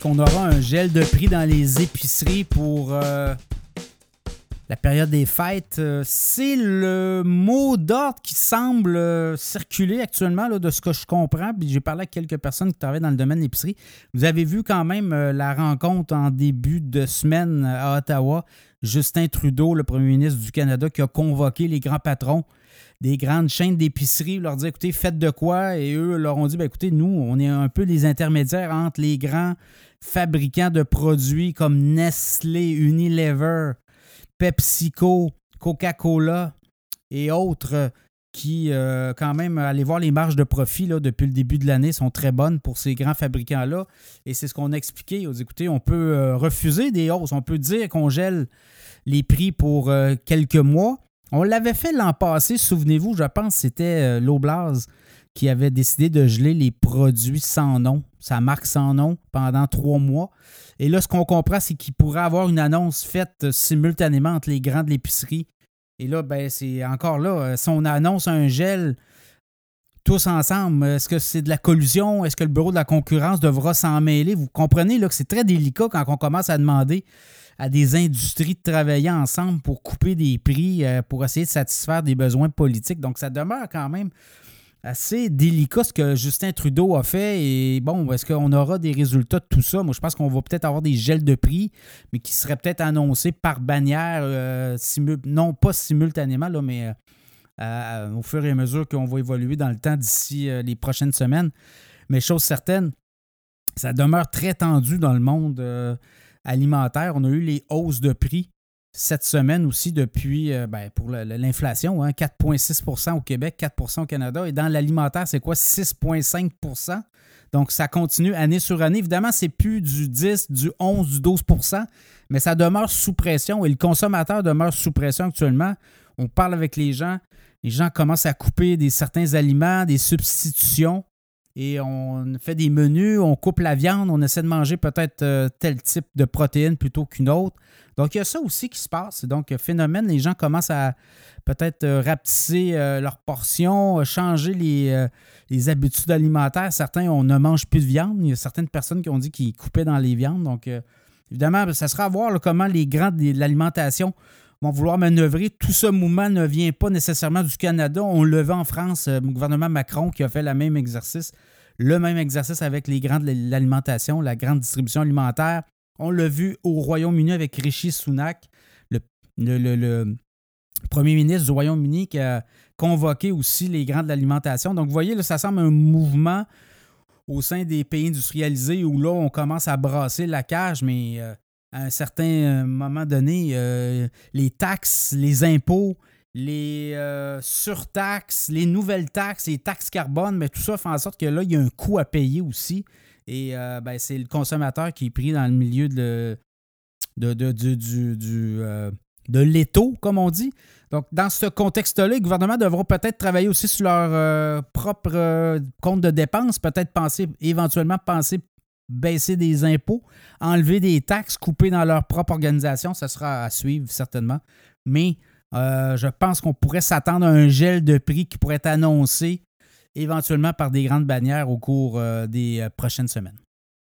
qu'on aura un gel de prix dans les épiceries pour euh, la période des fêtes. Euh, c'est le mot d'ordre qui semble euh, circuler actuellement, là, de ce que je comprends. J'ai parlé avec quelques personnes qui travaillent dans le domaine de l'épicerie. Vous avez vu quand même la rencontre en début de semaine à Ottawa. Justin Trudeau, le premier ministre du Canada, qui a convoqué les grands patrons des grandes chaînes d'épicerie, leur dit écoutez, faites de quoi? Et eux leur ont dit ben, écoutez, nous, on est un peu les intermédiaires entre les grands fabricants de produits comme Nestlé, Unilever, PepsiCo, Coca-Cola et autres qui, euh, quand même, allez voir les marges de profit depuis le début de l'année sont très bonnes pour ces grands fabricants-là. Et c'est ce qu'on a expliqué. On dit, on peut euh, refuser des hausses, on peut dire qu'on gèle les prix pour euh, quelques mois, on l'avait fait l'an passé, souvenez-vous, je pense c'était euh, l'Oblaz qui avait décidé de geler les produits sans nom, sa marque sans nom, pendant trois mois. Et là, ce qu'on comprend, c'est qu'il pourrait avoir une annonce faite simultanément entre les grands de l'épicerie. Et là, ben, c'est encore là, euh, si on annonce un gel tous ensemble, est-ce que c'est de la collusion? Est-ce que le bureau de la concurrence devra s'en mêler? Vous comprenez là, que c'est très délicat quand on commence à demander à des industries de travailler ensemble pour couper des prix, euh, pour essayer de satisfaire des besoins politiques. Donc, ça demeure quand même assez délicat ce que Justin Trudeau a fait. Et bon, est-ce qu'on aura des résultats de tout ça? Moi, je pense qu'on va peut-être avoir des gels de prix, mais qui seraient peut-être annoncés par bannière, euh, non pas simultanément, mais euh, au fur et à mesure qu'on va évoluer dans le temps d'ici les prochaines semaines. Mais chose certaine, ça demeure très tendu dans le monde alimentaire. On a eu les hausses de prix cette semaine aussi depuis, euh, ben, pour l'inflation, 4,6% hein, au Québec, 4% au Canada. Et dans l'alimentaire, c'est quoi? 6,5% Donc, ça continue année sur année. Évidemment, c'est plus du 10, du 11, du 12% mais ça demeure sous pression et le consommateur demeure sous pression actuellement. On parle avec les gens. Les gens commencent à couper des, certains aliments, des substitutions et on fait des menus, on coupe la viande, on essaie de manger peut-être euh, tel type de protéines plutôt qu'une autre. Donc, il y a ça aussi qui se passe. Donc, phénomène, les gens commencent à peut-être euh, rapetisser euh, leurs portions, changer les, les, habitudes alimentaires. Certains, on ne mange plus de viande. Il y a certaines personnes qui ont dit qu'ils coupaient dans les viandes. Donc, évidemment, ça sera à voir comment les grands de l'alimentation vont vouloir manœuvrer. Tout ce mouvement ne vient pas nécessairement du Canada. On le voit en France, euh, le gouvernement Macron qui a fait le même exercice, le même exercice avec les grands de l'alimentation, la grande distribution alimentaire. On l'a vu au Royaume-Uni avec Rishi Sunak, le, le, premier ministre du Royaume-Uni qui a convoqué aussi les grands de l'alimentation. Donc, vous voyez, là, ça semble un mouvement au sein des pays industrialisés où là, on commence à brasser la cage, mais euh, à un certain euh, moment donné, euh, les taxes, les impôts, les euh, surtaxes, les nouvelles taxes, les taxes carbone, mais tout ça fait en sorte que là, il y a un coût à payer aussi. Et ben, c'est le consommateur qui est pris dans le milieu de, de, de, de l'étau, comme on dit. Donc, dans ce contexte-là, les gouvernements devront peut-être travailler aussi sur leur propre compte de dépenses, peut-être penser, éventuellement penser baisser des impôts, enlever des taxes, couper dans leur propre organisation, ça sera à suivre certainement. Mais euh, je pense qu'on pourrait s'attendre à un gel de prix qui pourrait être annoncé éventuellement par des grandes bannières au cours euh, des euh, prochaines semaines.